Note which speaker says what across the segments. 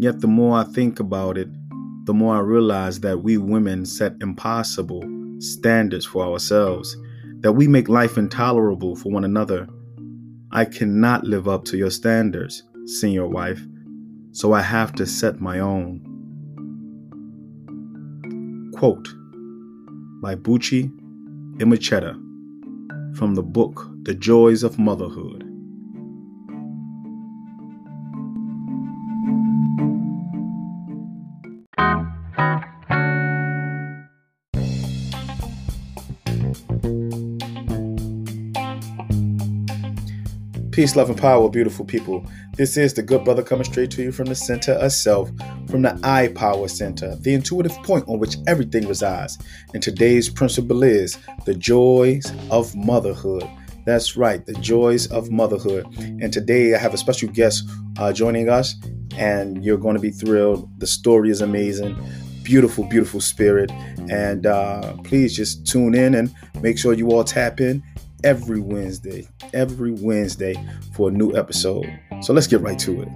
Speaker 1: Yet the more I think about it, the more I realize that we women set impossible standards for ourselves, that we make life intolerable for one another. I cannot live up to your standards, senior wife, so I have to set my own. Quote by Buchi Emecheta from the book The Joys of Motherhood. Peace, love, and power, beautiful people. This is the good brother coming straight to you from the center of self, from the I Power Center, the intuitive point on which everything resides. And today's principle is the joys of motherhood. That's right, the joys of motherhood. And today I have a special guest uh, joining us, and you're going to be thrilled. The story is amazing. Beautiful, beautiful spirit. And uh, please just tune in and make sure you all tap in every Wednesday, every Wednesday for a new episode. So let's get right to it.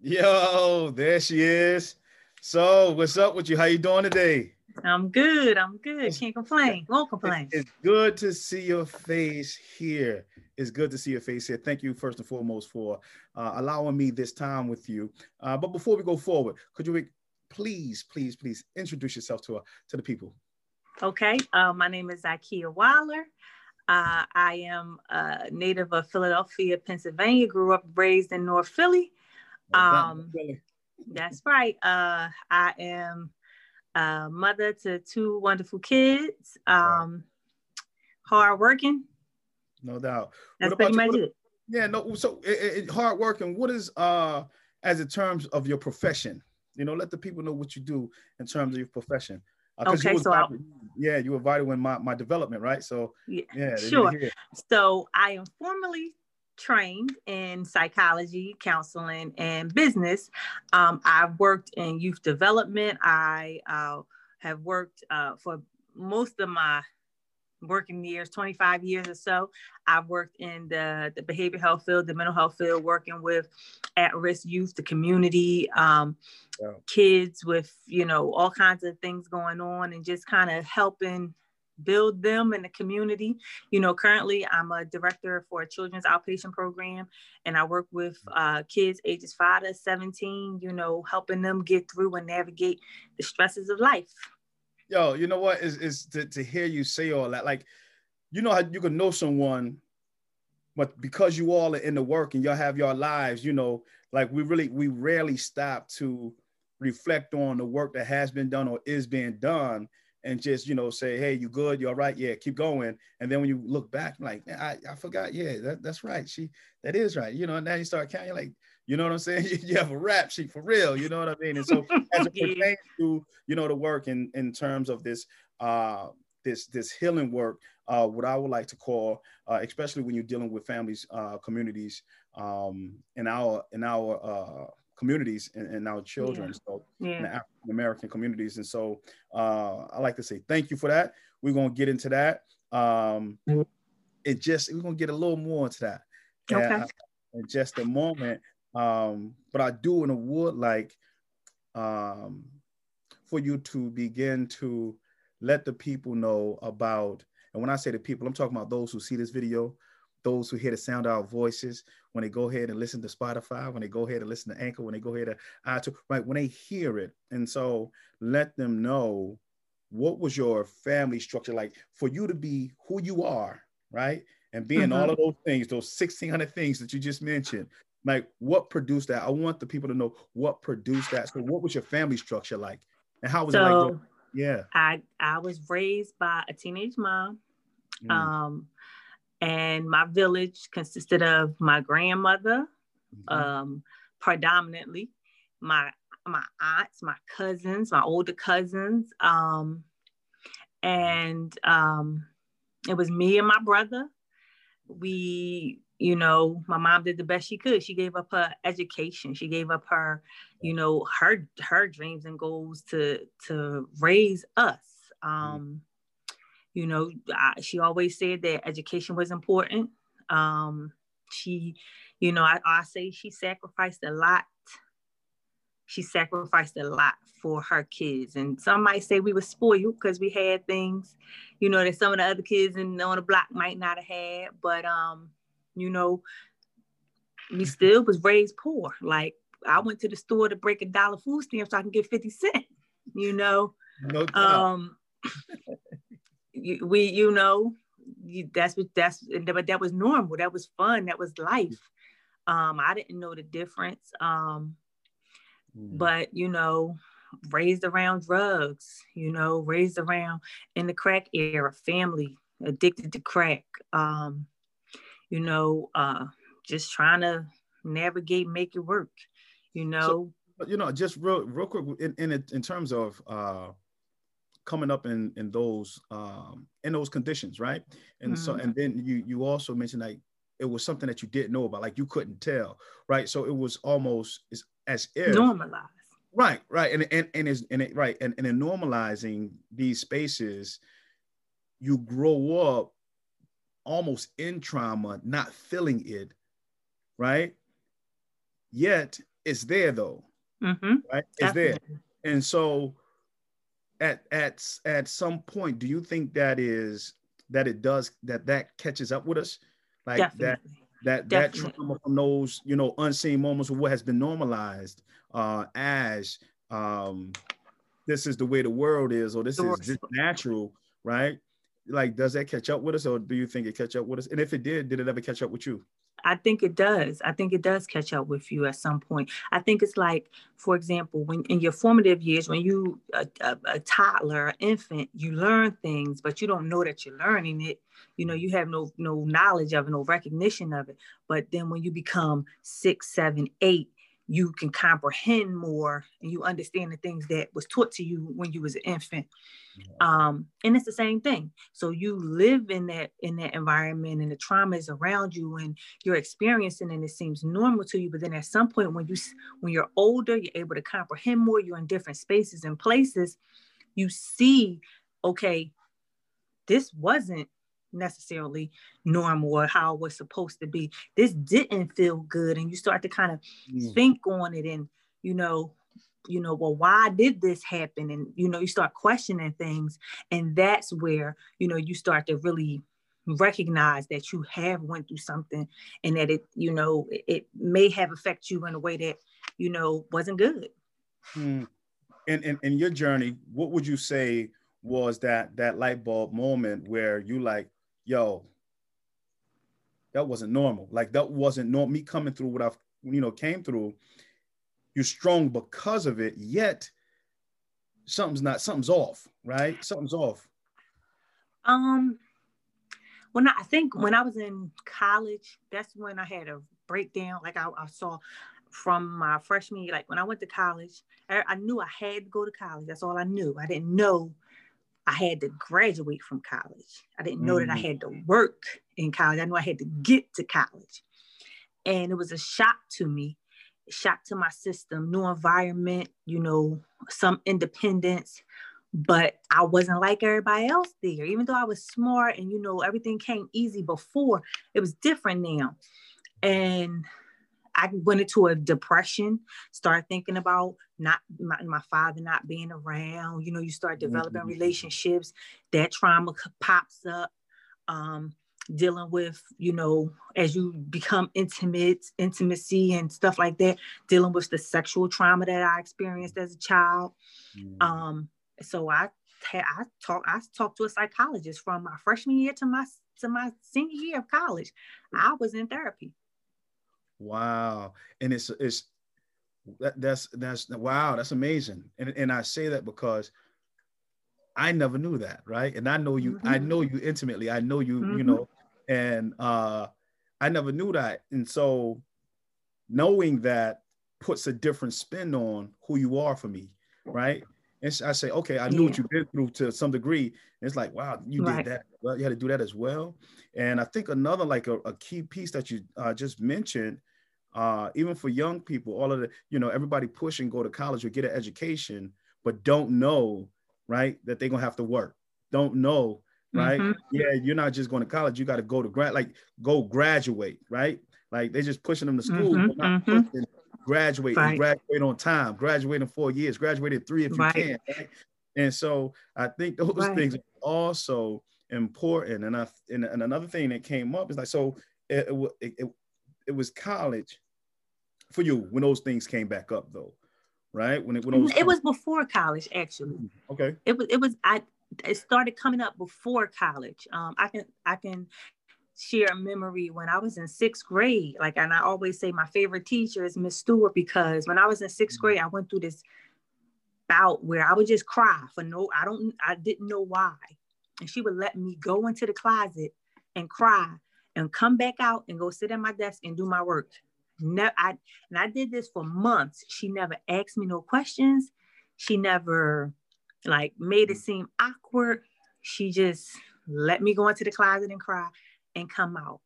Speaker 1: Yo, there she is. So, what's up with you? How you doing today?
Speaker 2: I'm good. I'm good. Can't complain. Won't complain.
Speaker 1: It's good to see your face here. It's good to see your face here. Thank you, first and foremost, for uh, allowing me this time with you. Uh, but before we go forward, could you please, please, please introduce yourself to, uh, to the people.
Speaker 2: Okay. Uh, my name is Zyhkeya Waller. Uh, I am a native of Philadelphia, Pennsylvania. Grew up, raised in North Philly. Um, that's right. Uh, I am a mother to two wonderful kids. Um, hard working.
Speaker 1: No doubt.
Speaker 2: That's pretty much it.
Speaker 1: Yeah. No. So it, it, hard working. What is uh as in terms of your profession? You know, let the people know what you do in terms of your profession.
Speaker 2: Uh, okay,
Speaker 1: you
Speaker 2: so
Speaker 1: vital, yeah, you were vital in my, my development, right? So
Speaker 2: yeah, yeah sure. So I am formally trained in psychology, counseling, and business. Um, I've worked in youth development. I uh, have worked uh, for most of my working years, 25 years or so. I've worked in the, the behavioral health field, the mental health field, working with at-risk youth, the community, um, kids with, you know, all kinds of things going on and just kind of helping build them in the community. You know, currently I'm a director for a children's outpatient program and I work with uh, kids ages five to 17, you know, helping them get through and navigate the stresses of life
Speaker 1: yo, you know what? Is is to, to hear you say all that. Like, you know how you can know someone, but because you all are in the work and y'all have your lives, you know, like we really we rarely stop to reflect on the work that has been done or is being done and just you know say hey you good? You all right? Yeah keep going. And then when you look back like I, I forgot. Yeah that, that's right. She that is right. You know and now you start counting like you know what I'm saying? You have a rap sheet for real. You know what I mean? And so as it pertains to you know the work in in terms of this uh this this healing work, uh, what I would like to call, uh, especially when you're dealing with families, uh, communities, um, in our in our uh, communities and, and our children, yeah. so yeah. African American communities. And so uh, I like to say thank you for that. We're gonna get into that. Um, mm-hmm. it just we're gonna get a little more into that.
Speaker 2: Okay.
Speaker 1: in just a moment. Um, but I do and would like um, for you to begin to let the people know about, and when I say the people, I'm talking about those who see this video, those who hear the sound of our voices, when they go ahead and listen to Spotify, when they go ahead and listen to Anchor, when they go ahead to iTunes, right? When they hear it. And so let them know what was your family structure like for you to be who you are, right? And being mm-hmm. all of those things, those 1600 things that you just mentioned, like what produced that? I want the people to know what produced that. So what was your family structure like? And how was so, it like? Yeah.
Speaker 2: I I was raised by a teenage mom. Mm. Um and my village consisted of my grandmother, mm-hmm. um, predominantly, my my aunts, my cousins, my older cousins, um, and um, it was me and my brother. We you know my mom did the best she could she gave up her education she gave up her you know her her dreams and goals to to raise us mm-hmm. um you know I, she always said that education was important um she you know, I, I say she sacrificed a lot. She sacrificed a lot for her kids. And some might say we were spoiled because we had things, you know, that some of the other kids in, on the block might not have had. But um, you know, we still was raised poor. Like I went to the store to break a dollar food stamp so I can get 50 cents, you know. No um we you know that's what that's but that was normal that was fun that was life um i didn't know the difference um mm. but you know raised around drugs you know raised around in the crack era family addicted to crack um you know uh just trying to navigate make it work you know?
Speaker 1: so, you know just real real quick in in, in terms of uh coming up in in those um in those conditions right? And mm-hmm. so and then you you also mentioned like it was something that you didn't know about like you couldn't tell right? So it was almost as if
Speaker 2: normalized.
Speaker 1: Right right and and and is and it right and, and in normalizing these spaces you grow up almost in trauma not feeling it right yet it's there though mm-hmm. right it's Definitely. there and so at at at some point do you think that is that it does that that catches up with us like Definitely. that that Definitely. that trauma from those you know unseen moments of what has been normalized uh as um this is the way the world is or this is just natural right like does that catch up with us or do you think it catch up with us and if it did did it ever catch up with you
Speaker 2: I think it does. I think it does catch up with you at some point. I think it's like, for example, when in your formative years, when you a, a, a toddler, an infant, you learn things, but you don't know that you're learning it. You know, you have no no knowledge of it, no recognition of it. But then when you become six, seven, eight, you can comprehend more and you understand the things that was taught to you when you was an infant. Um, and it's the same thing. So you live in that in that environment and the trauma is around you and you're experiencing and it seems normal to you but then at some point when you when you're older you're able to comprehend more you're in different spaces and places you see okay this wasn't necessarily normal or how it was supposed to be. This didn't feel good. And you start to kind of mm. think on it and, you know, you know, well, why did this happen? And, you know, you start questioning things. And that's where, you know, you start to really recognize that you have went through something and that it, you know, it may have affected you in a way that, you know, wasn't good.
Speaker 1: Mm. In, in, in your journey, what would you say was that that light bulb moment where you like, yo, that wasn't normal. Like that wasn't normal. Me coming through what I've, you know, came through. You're strong because of it, yet something's not, something's off, right? Something's off.
Speaker 2: Um, when I, I think when I was in college, that's when I had a breakdown. Like I, I saw from my freshman year, like when I went to college, I, I knew I had to go to college. That's all I knew. I didn't know I had to graduate from college. I didn't know mm-hmm. that I mm-hmm. had to work in college. I knew I had to get to college. And it was a shock to me, shock to my system, new environment, you know, some independence. But I wasn't like everybody else there. Even though I was smart and, you know, everything came easy before, it was different now. And I went into a depression, started thinking about not my, my father not being around. You know, you start developing mm-hmm. relationships, that trauma pops up. Um, dealing with, you know, as you become intimate, intimacy and stuff like that, dealing with the sexual trauma that I experienced as a child. Mm. Um, so I I talk I talked to a psychologist from my freshman year to my to my senior year of college. I was in therapy.
Speaker 1: Wow. And it's it's that, that's that's wow, that's amazing. And and I say that because I never knew that, right? And I know you, mm-hmm. I know you intimately. I know you, mm-hmm. you know, and uh I never knew that. And so knowing that puts a different spin on who you are for me, right? And I say, okay, I knew yeah. what you've been through to some degree. And it's like, wow, you right. did that. Well, you had to do that as well. And I think another like a, a key piece that you uh, just mentioned, uh, even for young people, all of the, you know, everybody push and go to college or get an education, but don't know, right, that they're gonna have to work. Don't know, right? Mm-hmm. Yeah, you're not just going to college. You got to go to grad, like go graduate, right? Like they're just pushing them to school, mm-hmm, but not mm-hmm. pushing graduate right. graduate on time, graduate in four years, graduate in three if you right. can. Right? And so I think those things are also important. And I and, and, another thing that came up is like so it, it, it, it was college for you when those things came back up though, right? When it when those
Speaker 2: it was before college actually.
Speaker 1: Okay.
Speaker 2: It was it was I it started coming up before college. Um, I can I can share a memory when I was in sixth grade. Like, and I always say my favorite teacher is Miss Stewart because when I was in sixth grade, I went through this bout where I would just cry for no, I don't, I didn't know why. And she would let me go into the closet and cry and come back out and go sit at my desk and do my work. Never, I, and I did this for months. She never asked me no questions. She never like made it mm. seem awkward. She just let me go into the closet and cry and come out.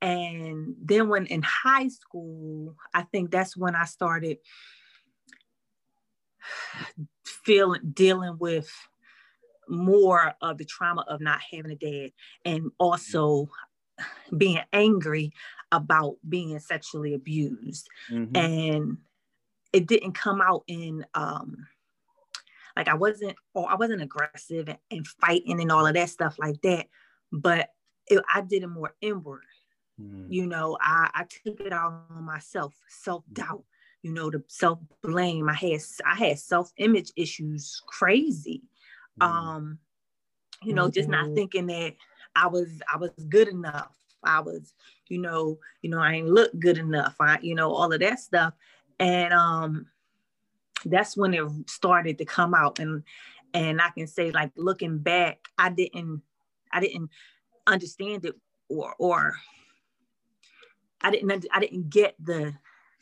Speaker 2: And then when in high school, I think that's when I started feeling dealing with more of the trauma of not having a dad and mm. also being angry about being sexually abused mm-hmm. and it didn't come out in um like i wasn't or i wasn't aggressive and, and fighting and all of that stuff like that but it, I did it more inward. Mm. You know, I, I took it out on myself, self doubt. You know, the self blame. I had I had self image issues, crazy. Mm. Um, you know, mm-hmm. just not mm-hmm. thinking that I was I was good enough. I was, you know, you know, I ain't look good enough. I, you know, all of that stuff, and um, that's when it started to come out. And and I can say, like looking back, I didn't I didn't understand it or or I didn't I didn't get the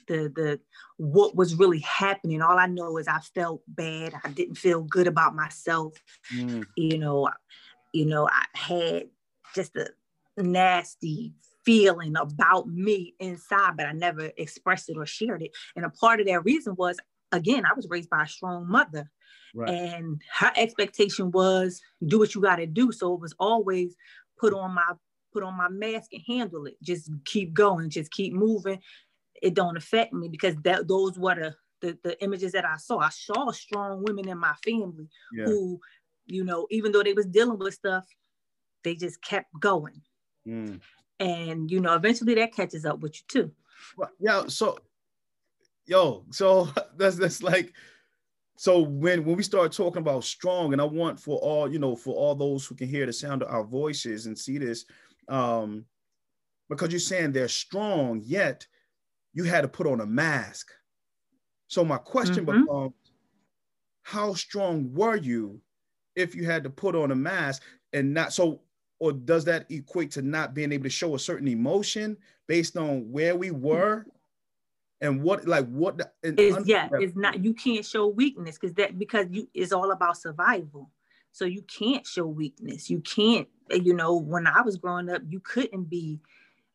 Speaker 2: the the what was really happening. All I know is I felt bad. I didn't feel good about myself. Mm. You know, you know, I had just a nasty feeling about me inside, but I never expressed it or shared it. And a part of that reason was again, I was raised by a strong mother. Right. And her expectation was do what you got to do. So it was always put on my put on my mask and handle it. Just keep going, just keep moving. It don't affect me because that those were the the, the images that I saw. I saw strong women in my family yeah. who, you know, even though they was dealing with stuff, they just kept going. Mm. And you know, eventually that catches up with you too.
Speaker 1: Well, yeah. So, yo, so that's that's like so when when we start talking about strong and i want for all you know for all those who can hear the sound of our voices and see this um because you're saying they're strong yet you had to put on a mask so my question mm-hmm. becomes how strong were you if you had to put on a mask and not so or does that equate to not being able to show a certain emotion based on where we were? And what like what
Speaker 2: is yeah it's not you can't show weakness because that because you is all about survival. So you can't show weakness. You can't you know when i was growing up you couldn't be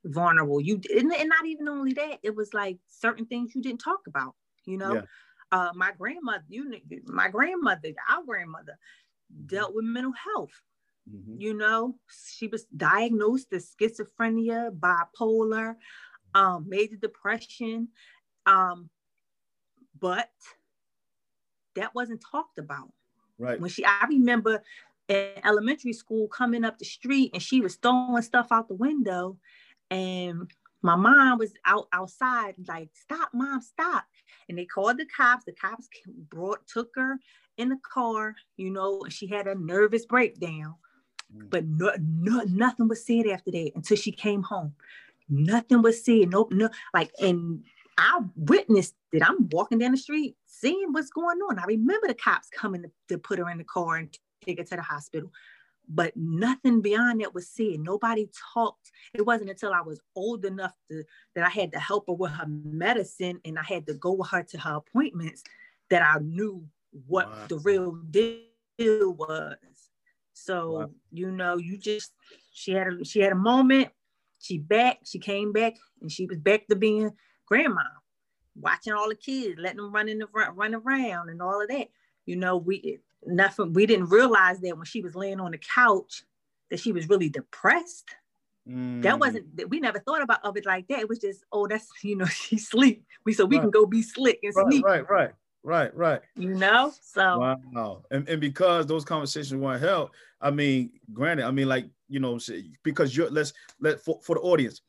Speaker 2: vulnerable. You and, and not even only that it was like certain things you didn't talk about you know? Yeah. uh my grandmother you my grandmother our grandmother dealt with mental health mm-hmm. you know she was diagnosed as schizophrenia bipolar um, major depression. Um, but that wasn't talked about.
Speaker 1: Right.
Speaker 2: When she, I remember in elementary school coming up the street and she was throwing stuff out the window, and my mom was out outside like, "Stop, mom, stop!" And they called the cops. The cops brought took her in the car, you know, and she had a nervous breakdown. Mm. But no, no, nothing was said after that until she came home nothing was said. Nope, no, like, and I witnessed it. I'm walking down the street, seeing what's going on. I remember the cops coming to, to put her in the car and take her to the hospital, but nothing beyond that was said. Nobody talked. It wasn't until I was old enough to that I had to help her with her medicine and I had to go with her to her appointments that I knew what wow. the real deal was. So wow. you know, you just she had a she had a moment she back, she came back, and she was back to being grandma, watching all the kids, letting them run in the run around, and all of that. You know, we nothing. We didn't realize that when she was laying on the couch, that she was really depressed. Mm. That wasn't we never thought about of it like that. It was just, oh, that's you know, she sleep. We so we right. can go be slick and
Speaker 1: right,
Speaker 2: sneak.
Speaker 1: Right, right, right, right.
Speaker 2: You know, so
Speaker 1: wow. And, and because those conversations weren't held, I mean, granted, I mean, like, you know, because you're let's let for, for the audience,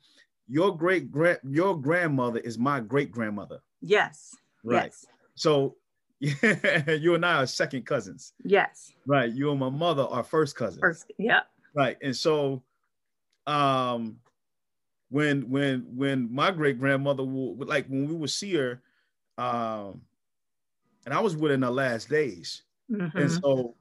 Speaker 1: your great grand your grandmother is my great grandmother.
Speaker 2: Yes.
Speaker 1: Right. Yes. So yeah, you and I are second cousins.
Speaker 2: Yes.
Speaker 1: Right. You and my mother are first cousins.
Speaker 2: First, yeah.
Speaker 1: Right. And so um when when when my great grandmother would like when we would see her um and I was with her in her last days. Mm-hmm. And so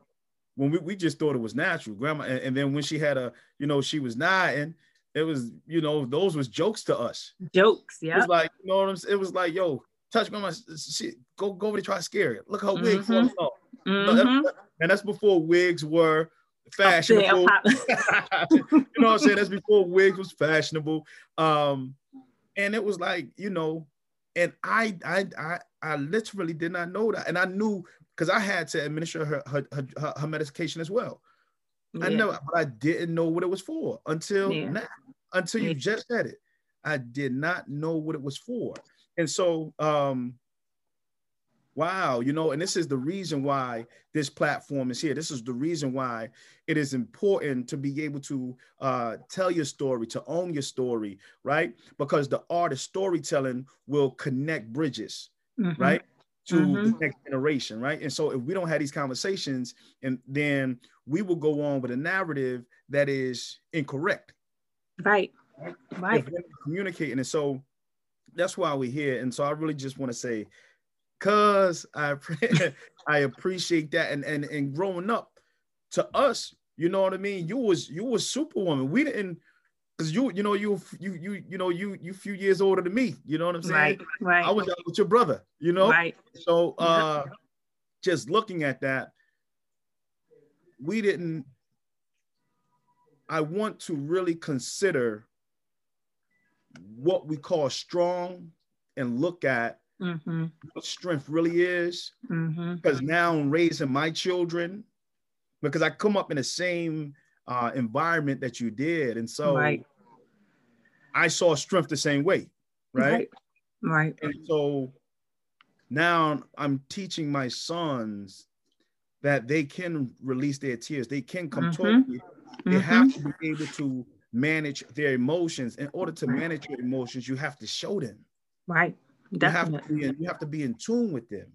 Speaker 1: when we, we just thought it was natural, grandma, and, and, then when she had a, you know, she was nine, it was, you know, those was jokes to us.
Speaker 2: Jokes, yeah.
Speaker 1: It was like, you know what I'm saying? It was like, yo, touch grandma, she, go go over to try to scare her. Look how wig mm-hmm. falling off. Mm-hmm. and that's before wigs were fashionable. you know what I'm saying? That's before wigs was fashionable. Um, and it was like, you know, and I I I I literally did not know that. And I knew because I had to administer her her, her, her medication as well. Yeah. I know, but I didn't know what it was for until yeah. now, until you yeah. just said it. I did not know what it was for. And so um wow, you know, and this is the reason why this platform is here. This is the reason why it is important to be able to uh, tell your story, to own your story, right? Because the art of storytelling will connect bridges, mm-hmm. right? To mm-hmm. the next generation, right? And so if we don't have these conversations, and then we will go on with a narrative that is incorrect.
Speaker 2: Right. Right.
Speaker 1: Communicating. And so that's why we're here. And so I really just want to say Cause I I appreciate that. And and and growing up to us, you know what I mean? You was you was superwoman. We didn't because you you know you you you you know you you few years older than me. You know what I'm saying?
Speaker 2: Right, right. I
Speaker 1: was out with your brother. You know,
Speaker 2: right.
Speaker 1: So uh, just looking at that, we didn't. I want to really consider what we call strong and look at mm-hmm. what strength really is. Mm-hmm. Because now I'm raising my children, because I come up in the same uh, environment that you did. And so right. I saw strength the same way, right?
Speaker 2: Right. right.
Speaker 1: And so now I'm teaching my sons that they can release their tears, they can come mm-hmm. talk to you. They mm-hmm. have to be able to manage their emotions. In order to manage your emotions, you have to show them.
Speaker 2: Right.
Speaker 1: Definitely. You have to be in, you have to be in tune with them.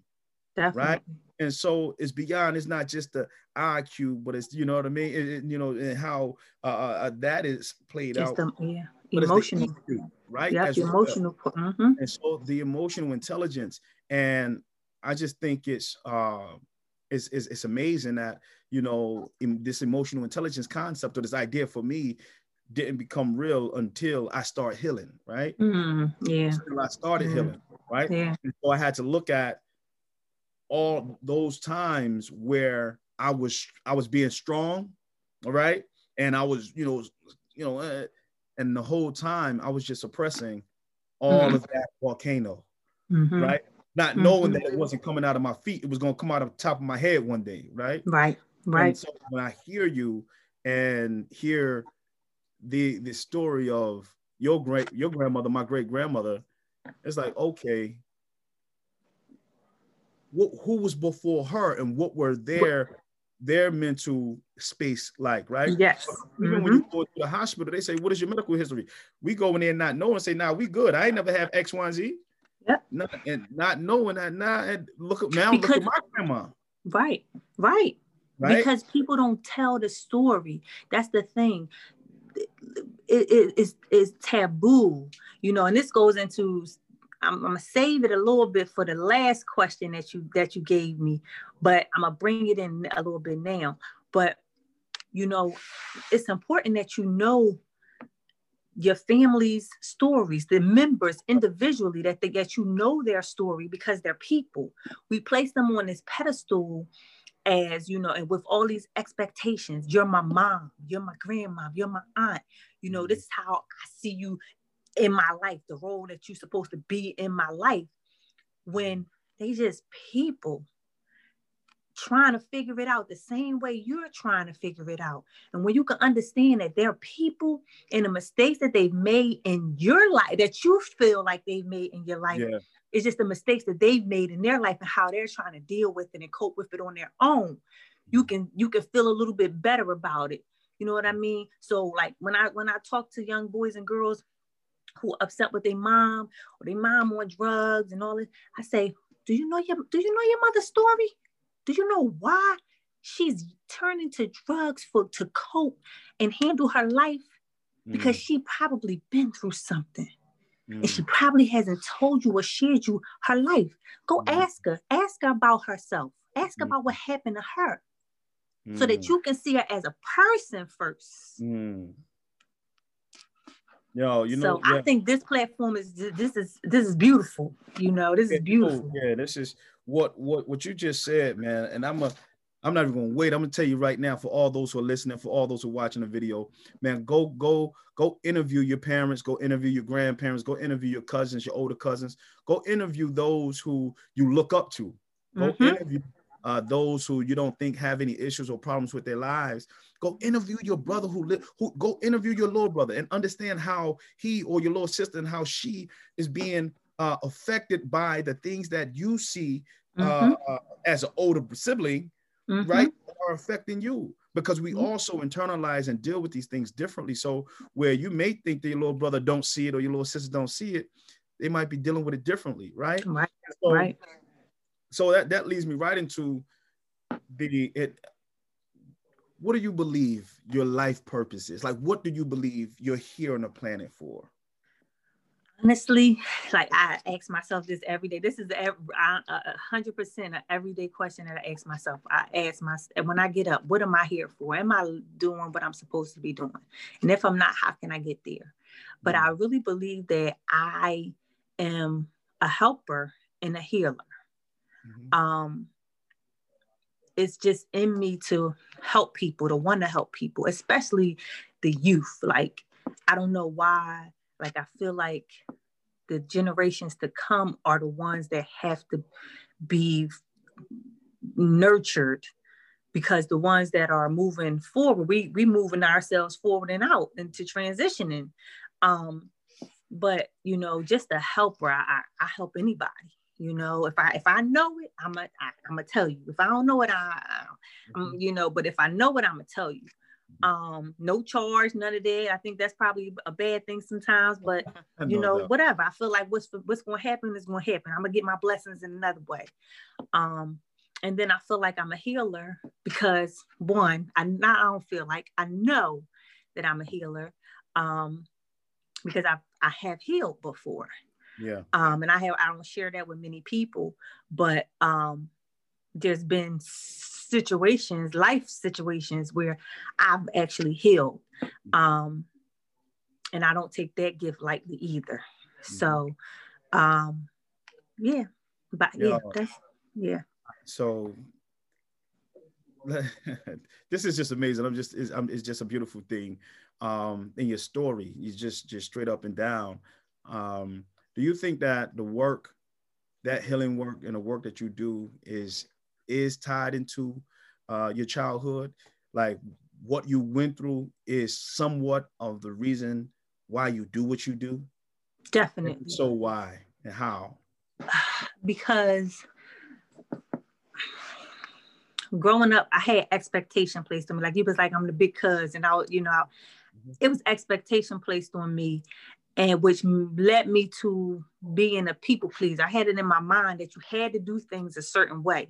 Speaker 1: Definitely. Right. And so it's beyond, it's not just the IQ, but it's, you know what I mean? It, it, you know, and how uh, uh, uh that is played
Speaker 2: it's
Speaker 1: out.
Speaker 2: The, yeah. Emotional. EQ,
Speaker 1: right?
Speaker 2: Yeah, emotional. Well. Mm-hmm.
Speaker 1: And so the emotional intelligence. And I just think it's, uh, it's, it's, it's amazing that, you know, this emotional intelligence concept or this idea for me didn't become real until I start healing, right?
Speaker 2: Mm, yeah.
Speaker 1: Until I started mm. healing, right?
Speaker 2: Yeah.
Speaker 1: And so I had to look at all those times where I was I was being strong, all right, and I was you know you know, uh, and the whole time I was just suppressing all mm-hmm. of that volcano, mm-hmm. right? Not mm-hmm. knowing that it wasn't coming out of my feet, it was going to come out of the top of my head one day, right?
Speaker 2: Right, right.
Speaker 1: And so when I hear you and hear the the story of your great your grandmother, my great grandmother, it's like okay, what, who was before her and what were their their mental space like, right?
Speaker 2: Yes.
Speaker 1: Even mm-hmm. when you go to the hospital, they say, "What is your medical history?" We go in there not knowing, say, "Now nah, we good. I ain't never have X, Y, and Z."
Speaker 2: Yeah.
Speaker 1: Not, and not knowing that now, and look at now, because, look at my grandma.
Speaker 2: Right, right. Right? Because people don't tell the story. That's the thing it, it, it's, it's taboo, you know, and this goes into I'm, I'm, gonna save it a little bit for the last question that you that you gave me, but I'm gonna bring it in a little bit now. But you know, it's important that you know your family's stories, the members individually, that they get you know their story because they're people. We place them on this pedestal as you know, and with all these expectations, you're my mom, you're my grandma, you're my aunt. You know, this mm-hmm. is how I see you in my life, the role that you're supposed to be in my life. When they just people, trying to figure it out the same way you're trying to figure it out. And when you can understand that there are people and the mistakes that they've made in your life that you feel like they've made in your life, yeah. It's just the mistakes that they've made in their life and how they're trying to deal with it and cope with it on their own. You mm-hmm. can you can feel a little bit better about it. You know what I mean? So like when I when I talk to young boys and girls who are upset with their mom or their mom on drugs and all this, I say, do you know your do you know your mother's story? Do you know why she's turning to drugs for to cope and handle her life? Because mm. she probably been through something. Mm. And she mm. probably hasn't told you or shared you her life. Go mm. ask her. Ask her about herself. Ask mm. about what happened to her. So that mm. you can see her as a person first.
Speaker 1: Yo, you know.
Speaker 2: So yeah. I think this platform is this is this is beautiful. You know, this is beautiful.
Speaker 1: Yeah, this is what what what you just said, man. And I'm a I'm not even gonna wait. I'm gonna tell you right now for all those who are listening, for all those who are watching the video, man, go go go interview your parents, go interview your grandparents, go interview your cousins, your older cousins, go interview those who you look up to. Go mm-hmm. interview uh, those who you don't think have any issues or problems with their lives. Go interview your brother who live. Who go interview your little brother and understand how he or your little sister and how she is being uh, affected by the things that you see uh, mm-hmm. uh, as an older sibling, mm-hmm. right, are affecting you. Because we mm-hmm. also internalize and deal with these things differently. So where you may think that your little brother don't see it or your little sister don't see it, they might be dealing with it differently, right?
Speaker 2: Right. So, right.
Speaker 1: So that that leads me right into the it. What do you believe your life purpose is? Like, what do you believe you're here on the planet for?
Speaker 2: Honestly, like I ask myself this every day. This is a hundred percent an everyday question that I ask myself. I ask myself when I get up, what am I here for? Am I doing what I'm supposed to be doing? And if I'm not, how can I get there? But I mm-hmm. really believe that I am a helper and a healer. Mm-hmm. Um, it's just in me to help people, to want to help people, especially the youth. Like I don't know why like I feel like the generations to come are the ones that have to be nurtured because the ones that are moving forward, we we moving ourselves forward and out into transitioning. Um, but you know, just a helper, I, I, I help anybody. You know, if I if I know it, I'm a, I, I'm gonna tell you. If I don't know it, I, I mm-hmm. you know. But if I know it, I'm gonna tell you um no charge none of that. I think that's probably a bad thing sometimes but you know, know whatever. I feel like what's what's going to happen is going to happen. I'm going to get my blessings in another way. Um and then i feel like i'm a healer because one i not i don't feel like i know that i'm a healer um because i i have healed before.
Speaker 1: Yeah.
Speaker 2: Um and i have i don't share that with many people but um there's been situations, life situations where I've actually healed. Um, and I don't take that gift lightly either. So um yeah, but yeah, that's yeah.
Speaker 1: So this is just amazing. I'm just it's, I'm, it's just a beautiful thing. Um, in your story, you just just straight up and down. Um, do you think that the work, that healing work, and the work that you do is is tied into uh, your childhood, like what you went through is somewhat of the reason why you do what you do?
Speaker 2: Definitely.
Speaker 1: So why and how?
Speaker 2: Because growing up, I had expectation placed on me. Like you was like, I'm the big cousin. And I, you know, I, mm-hmm. it was expectation placed on me, and which led me to being a people pleaser. I had it in my mind that you had to do things a certain way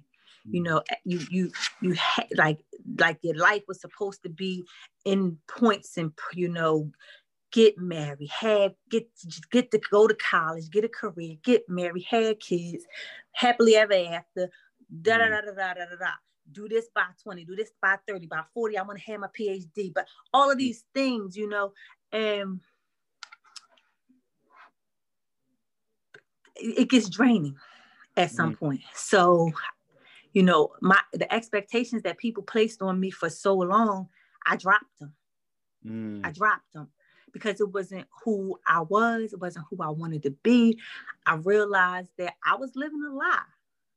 Speaker 2: you know eh, you you you ha- like like your life was supposed to be in points and you know get married have get get to go to college get a career get married have kids happily ever after da da da da da da da do this by 20 do this by 30 by 40 i want to have my phd but all of these things you know and it gets draining at some mm. point. So you know, my the expectations that people placed on me for so long, I dropped them. Mm. I dropped them because it wasn't who I was, it wasn't who I wanted to be. I realized that I was living a lie.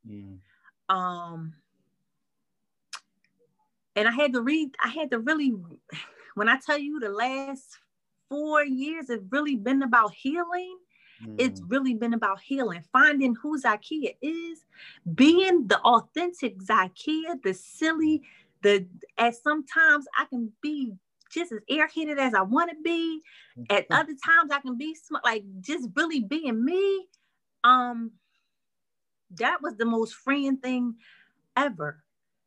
Speaker 2: Mm. Um, and I had to read, I had to really, when I tell you the last four years have really been about healing, mm. it's really been about healing, finding who Zyhkeya is, being the authentic Zyhkeya, the silly, the as sometimes I can be just as airheaded as I want to be. At other times I can be smart, like just really being me. Um, that was the most freeing thing ever.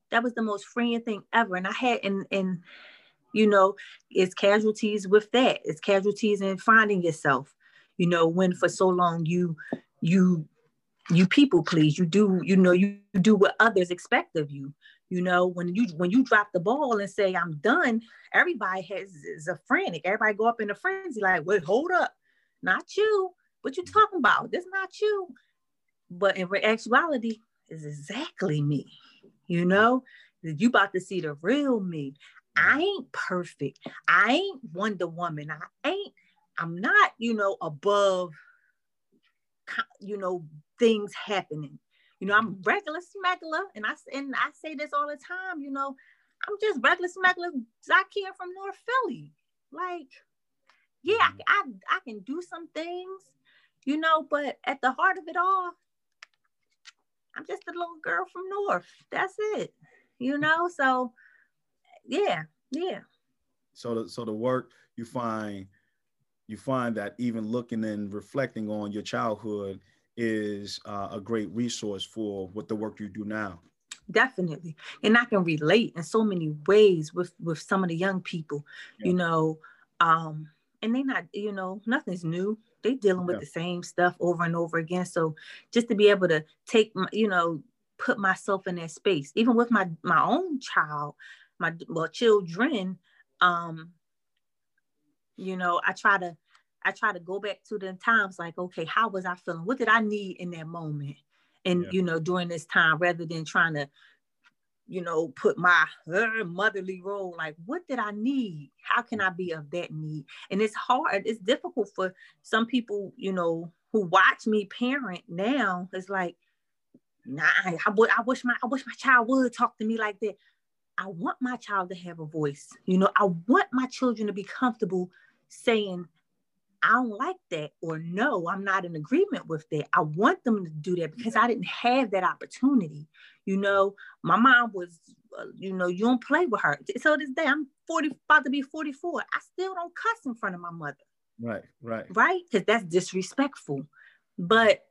Speaker 2: That was the most freeing thing ever. And I had and and you know, it's casualties with that. It's casualties in finding yourself. You know, when for so long you you you people please, you do, you know, you do what others expect of you. You know, when you when you drop the ball and say I'm done, everybody has is a frantic. Everybody go up in a frenzy, like, wait, hold up, not you. What you talking about? This not you. But in actuality, is exactly me. You know, you about to see the real me. I ain't perfect. I ain't Wonder Woman. I ain't, I'm not, you know, above, you know, things happening. You know, I'm mm-hmm. regular smuggler, and I and I say this all the time. You know, I'm just regular smuggler Zyhkeya from North Philly. Like, yeah, I, I I can do some things, you know, but at the heart of it all, I'm just a little girl from North. That's it. You mm-hmm. know, so yeah, yeah.
Speaker 1: So the so the work you find you find that even looking and reflecting on your childhood is uh, a great resource for what the work you do now
Speaker 2: definitely and i can relate in so many ways with with some of the young people yeah. you know um and they not you know nothing's new they dealing with yeah. the same stuff over and over again so just to be able to take my, you know put myself in that space even with my my own child my well children um you know i try to i try to go back to the times like okay how was i feeling what did i need in that moment and yeah. you know during this time rather than trying to you know put my uh, motherly role like what did i need how can i be of that need and it's hard it's difficult for some people you know who watch me parent now it's like nah I, I wish my i wish my child would talk to me like that I want my child to have a voice. You know, I want my children to be comfortable saying, I don't like that, or no, I'm not in agreement with that. I want them to do that because I didn't have that opportunity. You know, my mom was, uh, you know, you don't play with her. So this day, I'm 40, about to be 44. I still don't cuss in front of my mother.
Speaker 1: Right, right.
Speaker 2: Right? Because that's disrespectful. But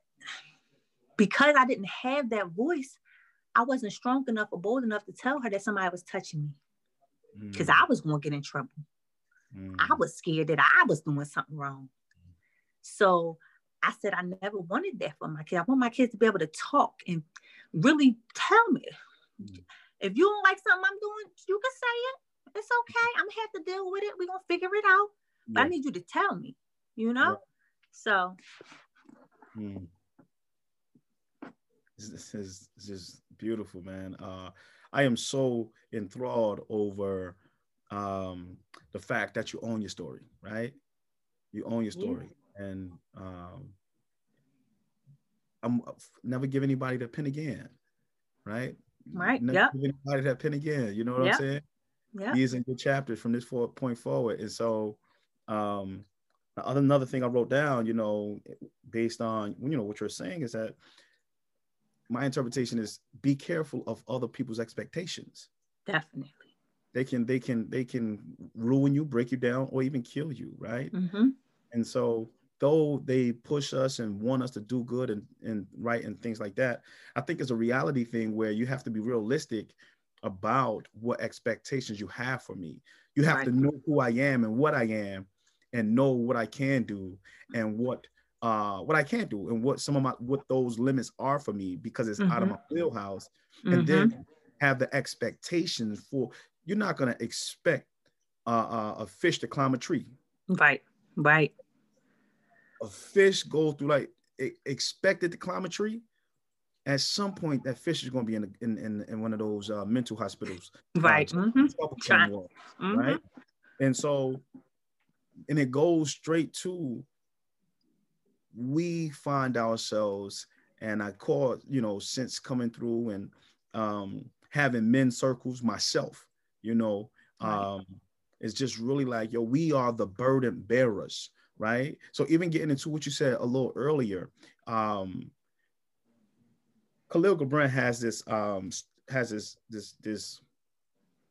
Speaker 2: because I didn't have that voice, I wasn't strong enough or bold enough to tell her that somebody was touching me because mm. I was going to get in trouble. Mm. I was scared that I was doing something wrong. So I said, I never wanted that for my kids. I want my kids to be able to talk and really tell me. Mm. If you don't like something I'm doing, you can say it. It's okay. I'm gonna have to deal with it. We're gonna figure it out. But. I need you to tell me, you know? Yeah. So mm.
Speaker 1: this is this is beautiful, man. Uh, I am so enthralled over um, the fact that you own your story, right? You own your story, yeah. and um, I'm never give anybody the pen again, right?
Speaker 2: Right. Never yep.
Speaker 1: give anybody that pen again. You know what yep. I'm saying?
Speaker 2: Yeah.
Speaker 1: These are good chapters from this point forward, and so um, another thing I wrote down, you know, based on you know what you're saying is that my interpretation is be careful of other people's expectations.
Speaker 2: Definitely.
Speaker 1: They can they can they can ruin you, break you down, or even kill you, right?
Speaker 2: Mm-hmm.
Speaker 1: And so though they push us and want us to do good and, and right and things like that, I think it's a reality thing where you have to be realistic about what expectations you have for me. You have right. to know who I am and what I am and know what I can do and what uh, what I can't do and what some of my what those limits are for me because it's mm-hmm. out of mm-hmm. my wheelhouse, mm-hmm. and then have the expectations for you're not going to expect uh, a fish to climb a tree.
Speaker 2: Right, right.
Speaker 1: A fish goes through like expected to climb a tree. At some point, that fish is going to be in, in, in, in one of those uh, mental hospitals.
Speaker 2: Right.
Speaker 1: Uh, mm-hmm. Mm-hmm. Right. And so, and it goes straight to we find ourselves, and I call, you know, since coming through and um, having men circles myself, you know. Um, it's just really like, yo, we are the burden bearers, right? So even getting into what you said a little earlier, um, Khalil Gibran has this um has this this this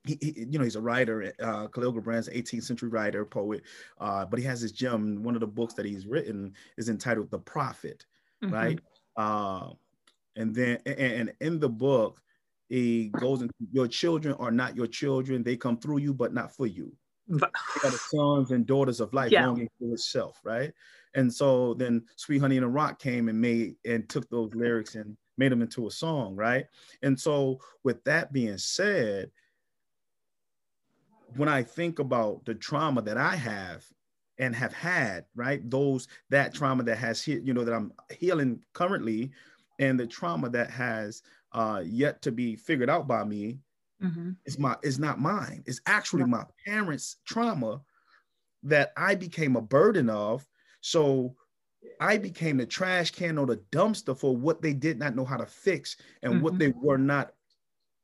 Speaker 1: he, he, you know he's a writer uh Khalil Gibran's 18th century writer poet uh but he has this gem one of the books that he's written is entitled The Prophet mm-hmm. right uh and then and, and in the book he goes into your children are not your children they come through you but not for you they are the sons and daughters of life yeah. longing for itself right and so then Sweet Honey in the Rock came and made and took those lyrics and made them into a song, right? And so with that being said, when I think about the trauma that I have and have had, right? Those that trauma that has hit, you know, that I'm healing currently, and the trauma that has uh, yet to be figured out by me mm-hmm. is my is not mine. It's actually my parents' trauma that I became a burden of so I became the trash can or the dumpster for what they did not know how to fix and mm-hmm. what they were not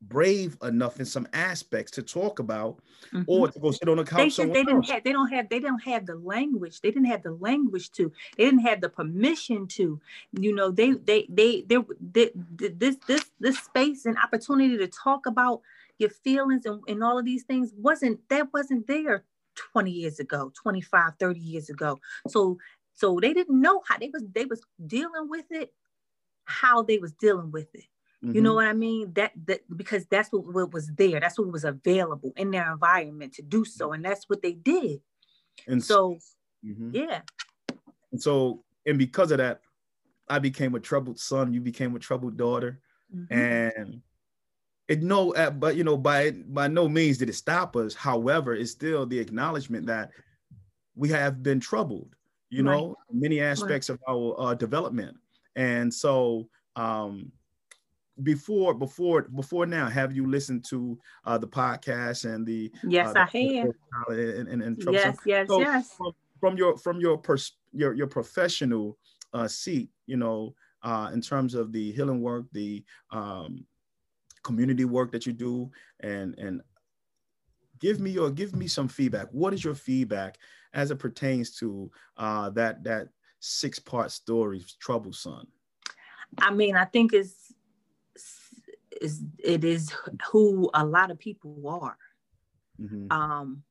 Speaker 1: brave enough in some aspects to talk about mm-hmm. or to go sit on a couch.
Speaker 2: They, they didn't have they don't have they don't have the language. They didn't have the language to. They didn't have the permission to. You know, they they they they, they, they this this this space and opportunity to talk about your feelings and, and all of these things wasn't that wasn't there 20 years ago 25 30 years ago so so they didn't know how they was they was dealing with it how they was dealing with it mm-hmm. you know mm-hmm. what i mean that that because that's what, what was there that's what was available in their environment to do so and that's what they did and so mm-hmm. yeah
Speaker 1: and so and because of that i became a troubled son you became a troubled daughter mm-hmm. and it no uh, but you know by by no means did it stop us however it's still the acknowledgement that we have been troubled you right. know many aspects right. of our uh, development and so um before before before now have you listened to uh the podcast and the
Speaker 2: yes
Speaker 1: uh,
Speaker 2: i have.
Speaker 1: and, and, and
Speaker 2: yes yes so yes.
Speaker 1: from, from your from your pers- your your professional uh seat you know uh in terms of the healing work the um community work that you do and and give me your give me some feedback. What is your feedback as it pertains to uh that that six part story trouble son
Speaker 2: i mean i think it's is it is who a lot of people are mm-hmm. um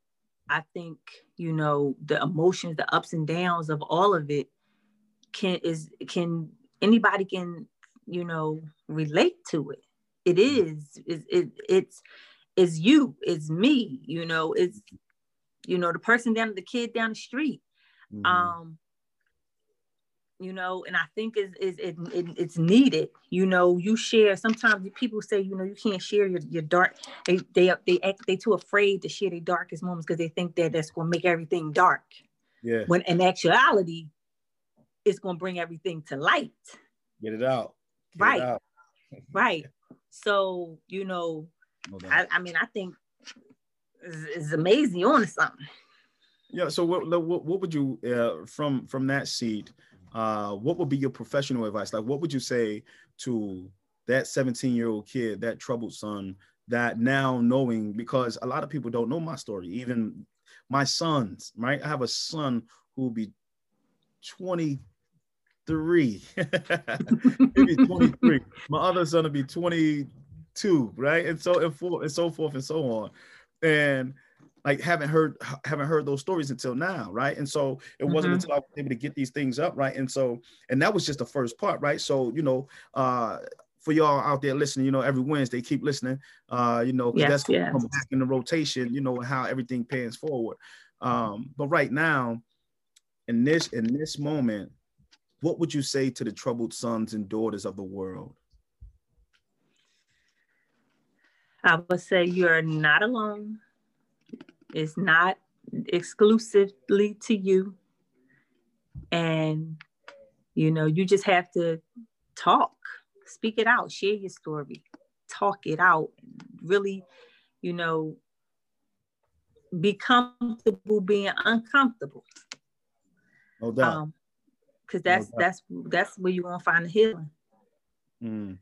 Speaker 2: i think you know the emotions the ups and downs of all of it can is can anybody can you know relate to it it mm-hmm. is it, it it's it's you it's me you know it's you know the person down the kid down the street mm-hmm. um you know and i think is is it, it, it's needed you know you share sometimes people say you know you can't share your, your dark they they they act they too afraid to share their darkest moments because they think that that's going to make everything dark
Speaker 1: yeah
Speaker 2: when in actuality it's going to bring everything to light
Speaker 1: get it out get
Speaker 2: right it out. right so, you know, I, I, mean, I think it's, amazing. You're on something.
Speaker 1: Yeah. So what, what, what would you, uh, from, from that seat, uh, what would be your professional advice? Like, what would you say to that 17 year old kid, that troubled son, that now knowing, because a lot of people don't know my story, even my sons, right? I have a son who will be 23, maybe 23. My other son will be 22, right? And so and, for, and so forth and so on. And like haven't heard haven't heard those stories until now, right? And so it wasn't mm-hmm. until I was able to get these things up, right? And so and that was just the first part, right? So you know, uh for y'all out there listening, you know, every Wednesday, keep listening. Uh, you know, yes, that's yes. come back in the rotation, you know, how everything pans forward. Um, but right now, in this in this moment, what would you say to the troubled sons and daughters of the world?
Speaker 2: I would say you're not alone. It's not exclusively to you. And, you know, you just have to talk, speak it out, share your story, talk it out, really, you know, be comfortable being uncomfortable.
Speaker 1: No doubt. Um,
Speaker 2: because that's that's that's where you're gonna find the healing.
Speaker 1: Mm.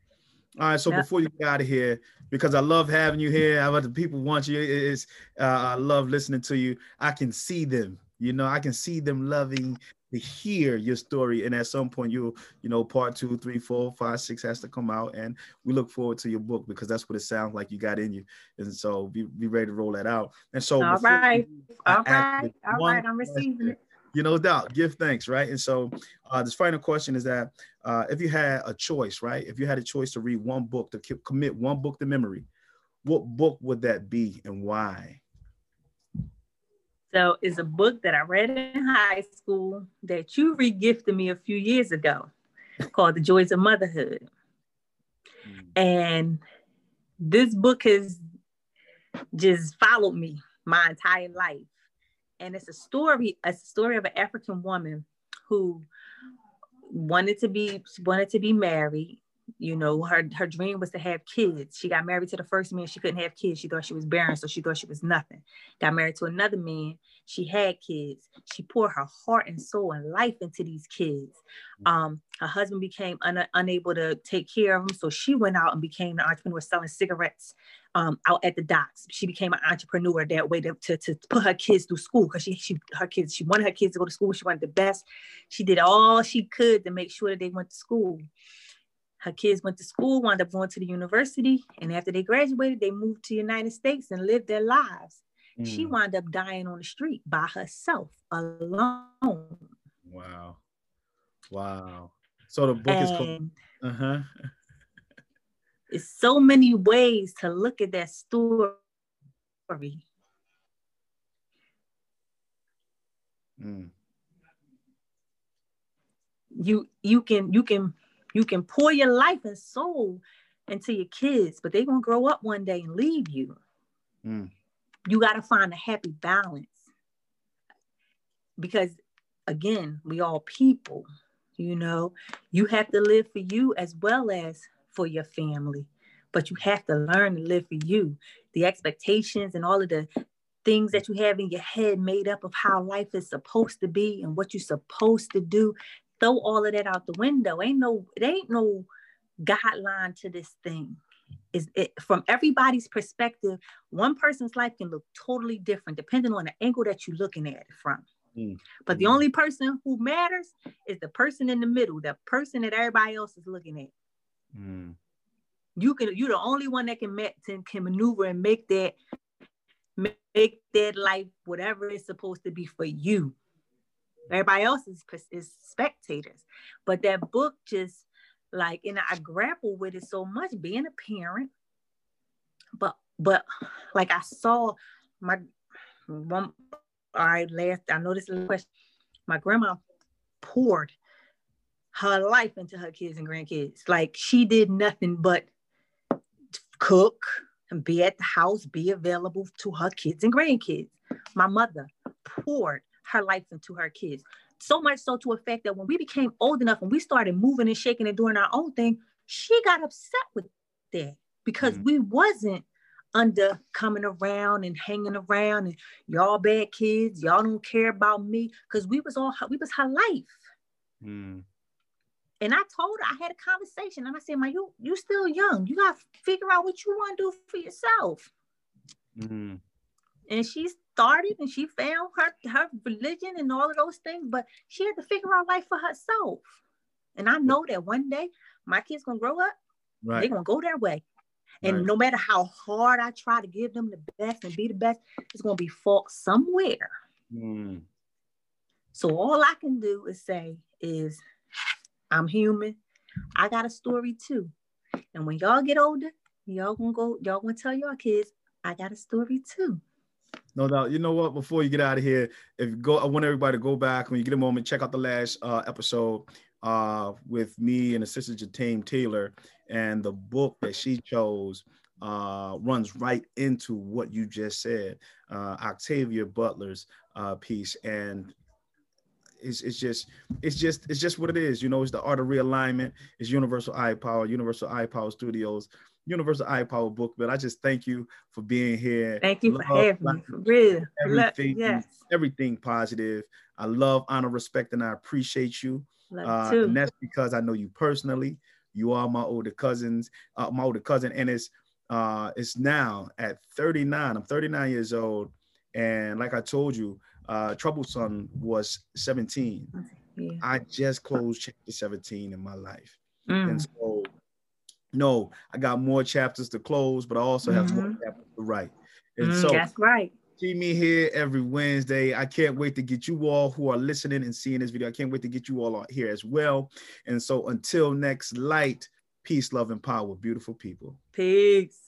Speaker 1: All right. So yep. before you get out of here, because I love having you here, I the people want you. It's uh, I love listening to you. I can see them. You know, I can see them loving to hear your story. And at some point, you you know, part two, three, four, five, six has to come out, and we look forward to your book because that's what it sounds like you got in you. And so be, be ready to roll that out. And so,
Speaker 2: all right, all right, all right, I'm receiving it
Speaker 1: you know, doubt, give thanks, right? And so, uh, this final question is that uh, if you had a choice, right? If you had a choice to read one book to commit one book to memory, what book would that be and why?
Speaker 2: So it's a book that I read in high school that you regifted me a few years ago called The Joys of Motherhood. Mm. And this book has just followed me my entire life. And it's a story, a story of an African woman who wanted to be wanted to be married. You know her her dream was to have kids. She got married to the first man. She couldn't have kids. She thought she was barren so she thought she was nothing. Got married to another man she had kids. She poured her heart and soul and life into these kids. Um her husband became un- unable to take care of them so she went out and became an entrepreneur selling cigarettes um, out at the docks. She became an entrepreneur that way to, to, to put her kids through school because she, she her kids she wanted her kids to go to school. She wanted the best. She did all she could to make sure that they went to school. Her kids went to school, wound up going to the university, and after they graduated, they moved to the United States and lived their lives. Mm. She wound up dying on the street by herself, alone.
Speaker 1: Wow. Wow. So the book and is called uh-huh.
Speaker 2: it's so many ways to look at that story. Mm. You you can you can you can pour your life and soul into your kids, but they're gonna grow up one day and leave you. Mm. You got to find a happy balance because, again, we all people. You know, you have to live for you as well as for your family, but you have to learn to live for you. The expectations and all of the things that you have in your head made up of how life is supposed to be and what you're supposed to do throw all of that out the window. Ain't no, it ain't no guideline to this thing. Is it from everybody's perspective, one person's life can look totally different depending on the angle that you're looking at it from. Mm. But the mm. only person who matters is the person in the middle, the person that everybody else is looking at. Mm. You can you're the only one that can met, can maneuver and make that make that life whatever it's supposed to be for you. Everybody else is, is spectators. But that book just like, and I grapple with it so much being a parent. But, but like I saw my one, all right, last, I know this question. My grandma poured her life into her kids and grandkids. Like she did nothing but cook and be at the house, be available to her kids and grandkids. My mother poured her life into her kids. So much so to effect that when we became old enough and we started moving and shaking and doing our own thing, she got upset with that because mm-hmm. we wasn't under coming around and hanging around and y'all bad kids, y'all don't care about me because we was all we was her life. Mm. And I told her I had a conversation and I said, "My, you you still young. You got to figure out what you want to do for yourself." Mm. And she's started and she found her her religion and all of those things, but she had to figure out life for herself. And I know that one day my kids gonna grow up, right. they're gonna go their way. And right. no matter how hard I try to give them the best and be the best, it's gonna be fault somewhere. Mm. So all I can do is say is I'm human. I got a story too. And when y'all get older, y'all gonna go, y'all gonna tell your kids, I got a story too.
Speaker 1: No doubt. You know what? Before you get out of here, if go, I want everybody to go back when you get a moment, check out the last uh, episode uh, with me and Assistant Jatame Taylor, and the book that she chose uh, runs right into what you just said, uh, Octavia Butler's uh, piece, and it's, it's just it's just it's just what it is. You know, it's the art of realignment. It's Universal Eye Power, Universal Eye Power Studios. Universal Eye Power book, but I just thank you for being here.
Speaker 2: Thank you love, for having me. For real.
Speaker 1: Everything, yes. everything positive. I love, honor, respect, and I appreciate you.
Speaker 2: Uh,
Speaker 1: and that's because I know you personally. You are my older cousins, uh, my older cousin, and it's uh, it's now at 39. I'm 39 years old, and like I told you, uh, Troubled Son was 17. Yeah. I just closed chapter 17 in my life, mm. and so no, I got more chapters to close, but I also have mm-hmm. more chapters to write.
Speaker 2: And mm, so that's right.
Speaker 1: See me here every Wednesday. I can't wait to get you all who are listening and seeing this video. I can't wait to get you all out here as well. And so until next light, peace, love, and power, beautiful people.
Speaker 2: Peace.